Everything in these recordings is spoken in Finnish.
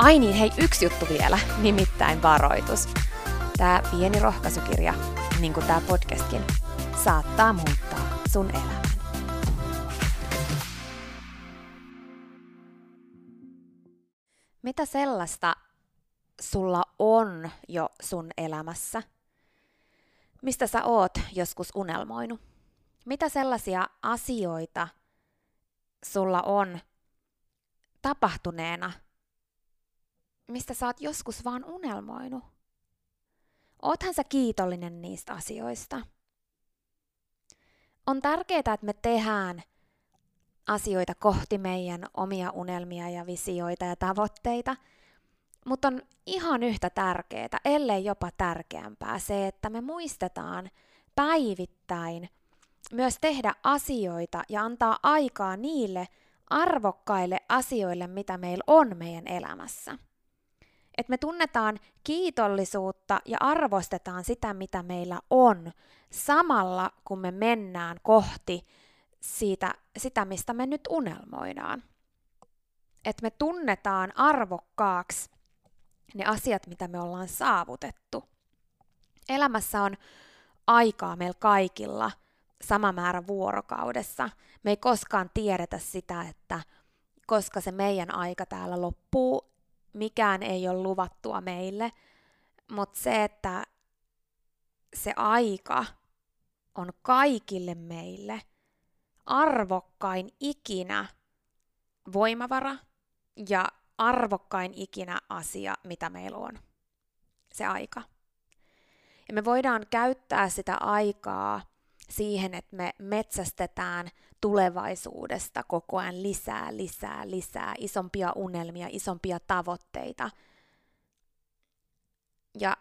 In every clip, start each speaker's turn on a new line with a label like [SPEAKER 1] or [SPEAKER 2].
[SPEAKER 1] Ai niin, hei, yksi juttu vielä, nimittäin varoitus. Tämä pieni rohkaisukirja, niin kuin tämä podcastkin, saattaa muuttaa sun elämän. Mitä sellaista sulla on jo sun elämässä? Mistä sä oot joskus unelmoinut? Mitä sellaisia asioita sulla on tapahtuneena mistä sä oot joskus vaan unelmoinut? Oothan sä kiitollinen niistä asioista? On tärkeää, että me tehdään asioita kohti meidän omia unelmia ja visioita ja tavoitteita, mutta on ihan yhtä tärkeää, ellei jopa tärkeämpää se, että me muistetaan päivittäin myös tehdä asioita ja antaa aikaa niille arvokkaille asioille, mitä meillä on meidän elämässä että me tunnetaan kiitollisuutta ja arvostetaan sitä, mitä meillä on, samalla kun me mennään kohti siitä, sitä, mistä me nyt unelmoidaan. Että me tunnetaan arvokkaaksi ne asiat, mitä me ollaan saavutettu. Elämässä on aikaa meillä kaikilla sama määrä vuorokaudessa. Me ei koskaan tiedetä sitä, että koska se meidän aika täällä loppuu, mikään ei ole luvattua meille, mutta se, että se aika on kaikille meille arvokkain ikinä voimavara ja arvokkain ikinä asia, mitä meillä on. Se aika. Ja me voidaan käyttää sitä aikaa siihen, että me metsästetään tulevaisuudesta koko ajan lisää, lisää, lisää, isompia unelmia, isompia tavoitteita. Ja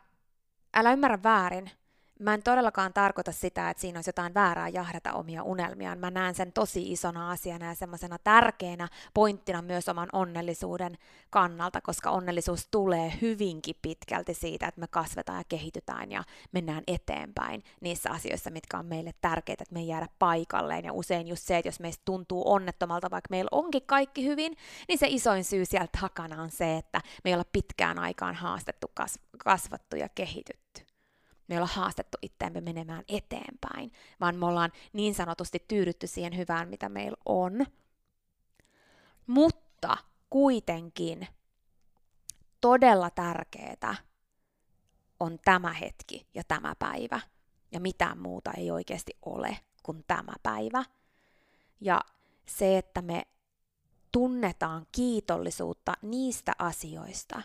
[SPEAKER 1] älä ymmärrä väärin, Mä en todellakaan tarkoita sitä, että siinä olisi jotain väärää jahdata omia unelmiaan. Mä näen sen tosi isona asiana ja semmoisena tärkeänä pointtina myös oman onnellisuuden kannalta, koska onnellisuus tulee hyvinkin pitkälti siitä, että me kasvetaan ja kehitytään ja mennään eteenpäin niissä asioissa, mitkä on meille tärkeitä, että me ei jäädä paikalleen. Ja usein just se, että jos meistä tuntuu onnettomalta, vaikka meillä onkin kaikki hyvin, niin se isoin syy sieltä takana on se, että me ei olla pitkään aikaan haastettu, kasvattu ja kehitytty me ei olla haastettu itseämme menemään eteenpäin, vaan me ollaan niin sanotusti tyydytty siihen hyvään, mitä meillä on. Mutta kuitenkin todella tärkeää on tämä hetki ja tämä päivä. Ja mitään muuta ei oikeasti ole kuin tämä päivä. Ja se, että me tunnetaan kiitollisuutta niistä asioista,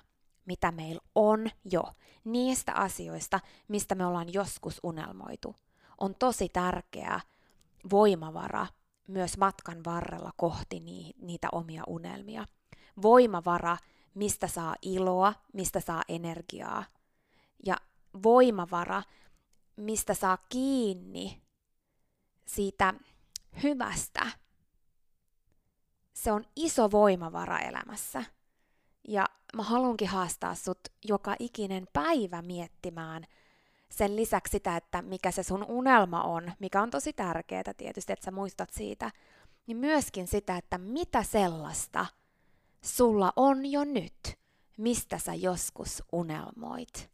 [SPEAKER 1] mitä meillä on jo, niistä asioista, mistä me ollaan joskus unelmoitu, on tosi tärkeä voimavara myös matkan varrella kohti niitä omia unelmia. Voimavara, mistä saa iloa, mistä saa energiaa. Ja voimavara, mistä saa kiinni siitä hyvästä. Se on iso voimavara elämässä. Ja mä haluankin haastaa sut joka ikinen päivä miettimään sen lisäksi sitä, että mikä se sun unelma on, mikä on tosi tärkeää tietysti, että sä muistat siitä, niin myöskin sitä, että mitä sellaista sulla on jo nyt, mistä sä joskus unelmoit.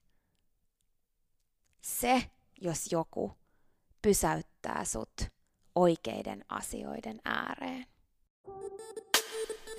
[SPEAKER 1] Se, jos joku, pysäyttää sut oikeiden asioiden ääreen.